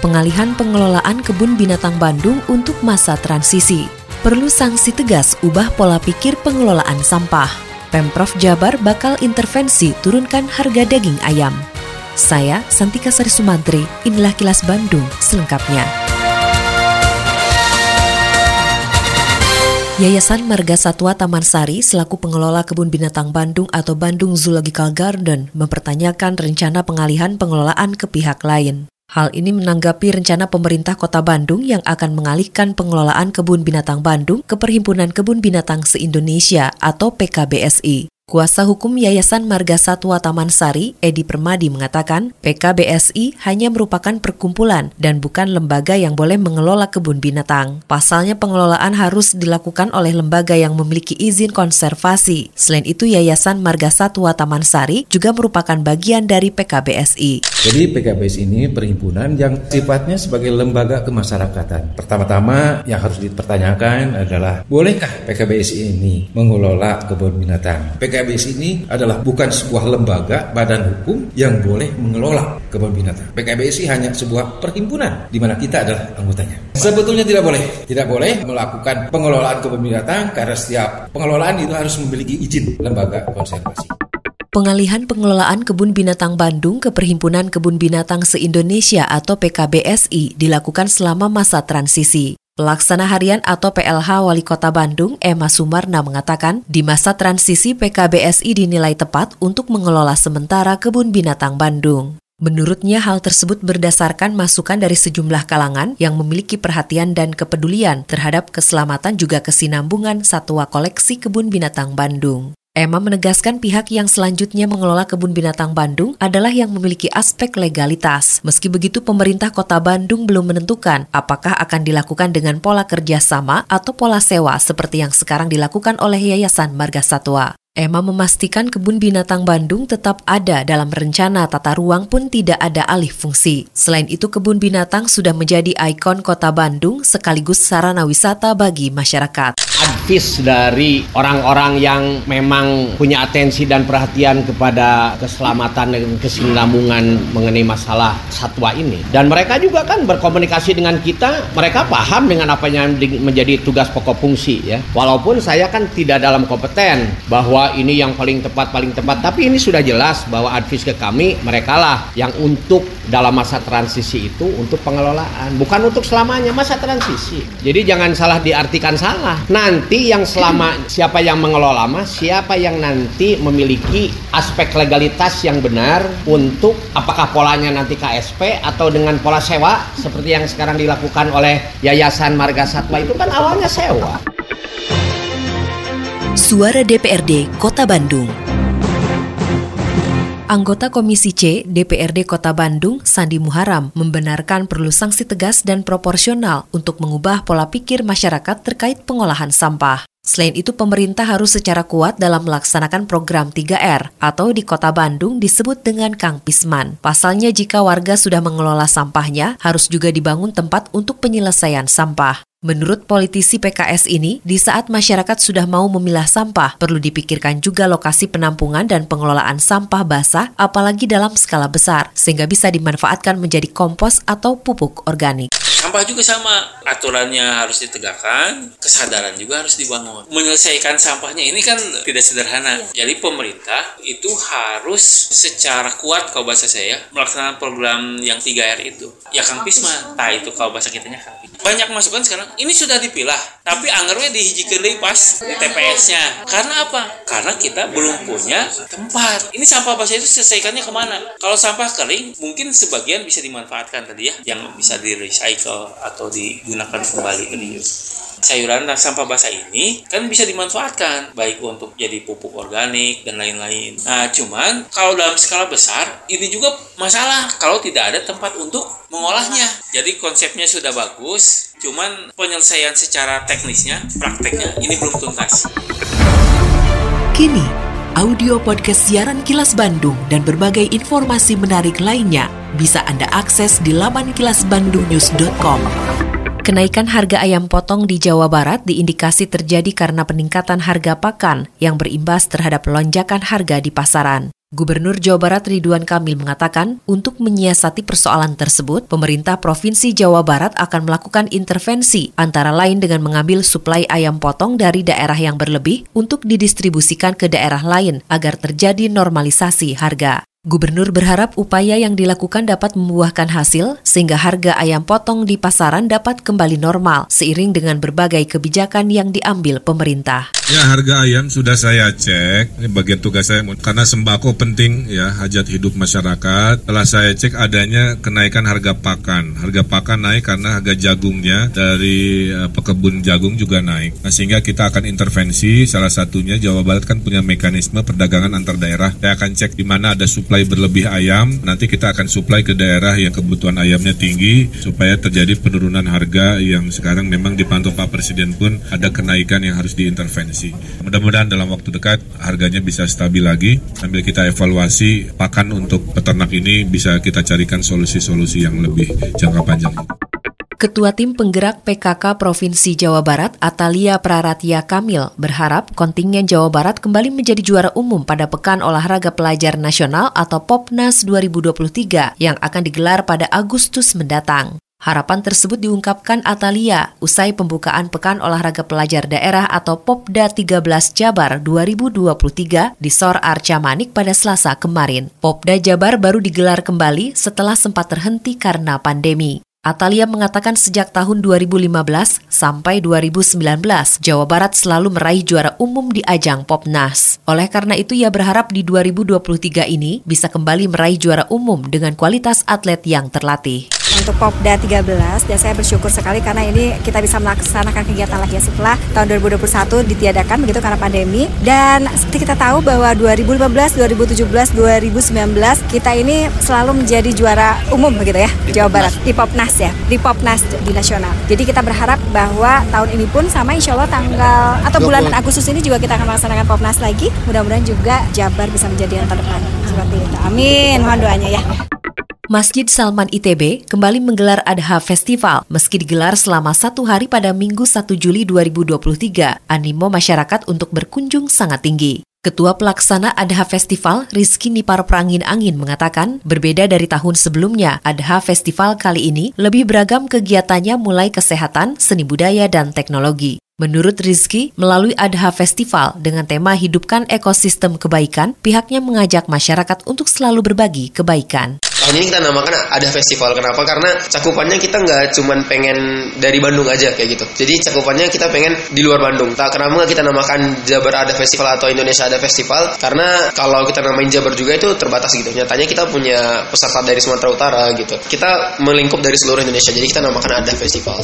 pengalihan pengelolaan kebun binatang Bandung untuk masa transisi. Perlu sanksi tegas ubah pola pikir pengelolaan sampah. Pemprov Jabar bakal intervensi turunkan harga daging ayam. Saya Santika Sari Sumantri, inilah kilas Bandung selengkapnya. Yayasan Marga Satwa Taman Sari selaku pengelola kebun binatang Bandung atau Bandung Zoological Garden mempertanyakan rencana pengalihan pengelolaan ke pihak lain. Hal ini menanggapi rencana pemerintah Kota Bandung yang akan mengalihkan pengelolaan kebun binatang Bandung ke Perhimpunan Kebun Binatang Se-Indonesia atau PKBSI. Kuasa hukum Yayasan Marga Satwa Taman Sari, Edi Permadi mengatakan, PKBSI hanya merupakan perkumpulan dan bukan lembaga yang boleh mengelola kebun binatang. Pasalnya pengelolaan harus dilakukan oleh lembaga yang memiliki izin konservasi. Selain itu, Yayasan Marga Satwa Taman Sari juga merupakan bagian dari PKBSI. Jadi PKBSI ini perhimpunan yang sifatnya sebagai lembaga kemasyarakatan. Pertama-tama yang harus dipertanyakan adalah, bolehkah PKBSI ini mengelola kebun binatang? PKBSI PKBS ini adalah bukan sebuah lembaga badan hukum yang boleh mengelola kebun binatang. PKBSI hanya sebuah perhimpunan di mana kita adalah anggotanya. Sebetulnya tidak boleh, tidak boleh melakukan pengelolaan kebun binatang karena setiap pengelolaan itu harus memiliki izin lembaga konservasi. Pengalihan pengelolaan kebun binatang Bandung ke Perhimpunan Kebun Binatang Se-Indonesia atau PKBSI dilakukan selama masa transisi. Pelaksana Harian atau PLH Wali Kota Bandung, Emma Sumarna mengatakan, di masa transisi PKBSI dinilai tepat untuk mengelola sementara kebun binatang Bandung. Menurutnya hal tersebut berdasarkan masukan dari sejumlah kalangan yang memiliki perhatian dan kepedulian terhadap keselamatan juga kesinambungan satwa koleksi kebun binatang Bandung. Emma menegaskan pihak yang selanjutnya mengelola kebun binatang Bandung adalah yang memiliki aspek legalitas. Meski begitu, pemerintah kota Bandung belum menentukan apakah akan dilakukan dengan pola kerjasama atau pola sewa seperti yang sekarang dilakukan oleh Yayasan Marga Satwa. Emma memastikan kebun binatang Bandung tetap ada dalam rencana tata ruang pun tidak ada alih fungsi. Selain itu kebun binatang sudah menjadi ikon kota Bandung sekaligus sarana wisata bagi masyarakat. Advis dari orang-orang yang memang punya atensi dan perhatian kepada keselamatan dan kesinambungan mengenai masalah satwa ini. Dan mereka juga kan berkomunikasi dengan kita, mereka paham dengan apa yang menjadi tugas pokok fungsi ya. Walaupun saya kan tidak dalam kompeten bahwa bahwa ini yang paling tepat paling tepat. Tapi ini sudah jelas bahwa advis ke kami mereka lah yang untuk dalam masa transisi itu untuk pengelolaan bukan untuk selamanya masa transisi. Jadi jangan salah diartikan salah. Nanti yang selama siapa yang mengelola mas siapa yang nanti memiliki aspek legalitas yang benar untuk apakah polanya nanti KSP atau dengan pola sewa seperti yang sekarang dilakukan oleh Yayasan Marga Satwa itu kan awalnya sewa Suara DPRD Kota Bandung. Anggota Komisi C DPRD Kota Bandung, Sandi Muharam, membenarkan perlu sanksi tegas dan proporsional untuk mengubah pola pikir masyarakat terkait pengolahan sampah. Selain itu, pemerintah harus secara kuat dalam melaksanakan program 3R atau di Kota Bandung disebut dengan Kang Pisman. Pasalnya jika warga sudah mengelola sampahnya, harus juga dibangun tempat untuk penyelesaian sampah. Menurut politisi PKS ini, di saat masyarakat sudah mau memilah sampah, perlu dipikirkan juga lokasi penampungan dan pengelolaan sampah basah, apalagi dalam skala besar, sehingga bisa dimanfaatkan menjadi kompos atau pupuk organik. Sampah juga sama, aturannya harus ditegakkan, kesadaran juga harus dibangun. Menyelesaikan sampahnya ini kan tidak sederhana. Ya. Jadi pemerintah itu harus secara kuat kalau bahasa saya melaksanakan program yang 3R itu. Ya Kang Pisma, nah itu kalau bahasa kitanya Kang banyak masukan sekarang ini sudah dipilah tapi anggarnya dihijikan pas di TPS-nya karena apa? karena kita belum punya tempat ini sampah basah itu selesaikannya ke mana? kalau sampah kering mungkin sebagian bisa dimanfaatkan tadi ya yang bisa di recycle atau digunakan kembali reuse sayuran dan sampah basah ini kan bisa dimanfaatkan baik untuk jadi pupuk organik dan lain-lain. Nah, cuman kalau dalam skala besar ini juga masalah kalau tidak ada tempat untuk mengolahnya. Jadi konsepnya sudah bagus, cuman penyelesaian secara teknisnya, prakteknya ini belum tuntas. Kini, audio podcast siaran Kilas Bandung dan berbagai informasi menarik lainnya bisa Anda akses di laman kilasbandungnews.com. Kenaikan harga ayam potong di Jawa Barat diindikasi terjadi karena peningkatan harga pakan yang berimbas terhadap lonjakan harga di pasaran. Gubernur Jawa Barat Ridwan Kamil mengatakan, untuk menyiasati persoalan tersebut, pemerintah Provinsi Jawa Barat akan melakukan intervensi, antara lain dengan mengambil suplai ayam potong dari daerah yang berlebih untuk didistribusikan ke daerah lain agar terjadi normalisasi harga. Gubernur berharap upaya yang dilakukan dapat membuahkan hasil sehingga harga ayam potong di pasaran dapat kembali normal seiring dengan berbagai kebijakan yang diambil pemerintah. Ya harga ayam sudah saya cek, ini bagian tugas saya karena sembako penting ya hajat hidup masyarakat. Telah saya cek adanya kenaikan harga pakan. Harga pakan naik karena harga jagungnya dari uh, pekebun jagung juga naik. Nah, sehingga kita akan intervensi salah satunya Jawa Barat kan punya mekanisme perdagangan antar daerah. Saya akan cek di mana ada sub suplai berlebih ayam, nanti kita akan suplai ke daerah yang kebutuhan ayamnya tinggi supaya terjadi penurunan harga yang sekarang memang dipantau Pak Presiden pun ada kenaikan yang harus diintervensi. Mudah-mudahan dalam waktu dekat harganya bisa stabil lagi sambil kita evaluasi pakan untuk peternak ini bisa kita carikan solusi-solusi yang lebih jangka panjang. Ketua Tim Penggerak PKK Provinsi Jawa Barat, Atalia Praratia Kamil, berharap kontingen Jawa Barat kembali menjadi juara umum pada Pekan Olahraga Pelajar Nasional atau POPNAS 2023 yang akan digelar pada Agustus mendatang. Harapan tersebut diungkapkan Atalia usai pembukaan Pekan Olahraga Pelajar Daerah atau Popda 13 Jabar 2023 di Sor Arca Manik pada Selasa kemarin. Popda Jabar baru digelar kembali setelah sempat terhenti karena pandemi. Atalia mengatakan sejak tahun 2015 sampai 2019, Jawa Barat selalu meraih juara umum di ajang Popnas. Oleh karena itu, ia berharap di 2023 ini bisa kembali meraih juara umum dengan kualitas atlet yang terlatih untuk Popda 13 dan saya bersyukur sekali karena ini kita bisa melaksanakan kegiatan lagi ya setelah tahun 2021 ditiadakan begitu karena pandemi dan seperti kita tahu bahwa 2015, 2017, 2019 kita ini selalu menjadi juara umum begitu ya di Jawa Barat di Popnas ya di Popnas di nasional. Jadi kita berharap bahwa tahun ini pun sama insya Allah tanggal atau bulan Agustus ini juga kita akan melaksanakan Popnas lagi. Mudah-mudahan juga Jabar bisa menjadi yang terdepan seperti itu. Amin. Mohon doanya ya. Masjid Salman ITB kembali menggelar Adha Festival meski digelar selama satu hari pada Minggu 1 Juli 2023. Animo masyarakat untuk berkunjung sangat tinggi. Ketua Pelaksana Adha Festival, Rizky Nipar Perangin Angin mengatakan, berbeda dari tahun sebelumnya, Adha Festival kali ini lebih beragam kegiatannya mulai kesehatan, seni budaya, dan teknologi. Menurut Rizky, melalui Adha Festival dengan tema Hidupkan Ekosistem Kebaikan, pihaknya mengajak masyarakat untuk selalu berbagi kebaikan tahun ini kita namakan ada festival. Kenapa? Karena cakupannya kita nggak cuman pengen dari Bandung aja kayak gitu. Jadi cakupannya kita pengen di luar Bandung. Tak kenapa kita namakan Jabar ada festival atau Indonesia ada festival? Karena kalau kita namain Jabar juga itu terbatas gitu. Nyatanya kita punya peserta dari Sumatera Utara gitu. Kita melingkup dari seluruh Indonesia. Jadi kita namakan ada festival.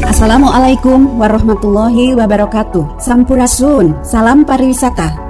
Assalamualaikum warahmatullahi wabarakatuh. Sampurasun, salam pariwisata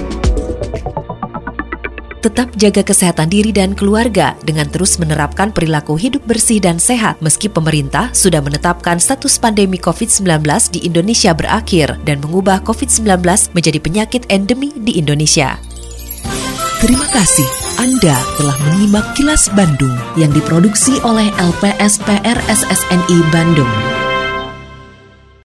Tetap jaga kesehatan diri dan keluarga dengan terus menerapkan perilaku hidup bersih dan sehat meski pemerintah sudah menetapkan status pandemi COVID-19 di Indonesia berakhir dan mengubah COVID-19 menjadi penyakit endemi di Indonesia. Terima kasih Anda telah menyimak kilas Bandung yang diproduksi oleh LPSPR SSNI Bandung.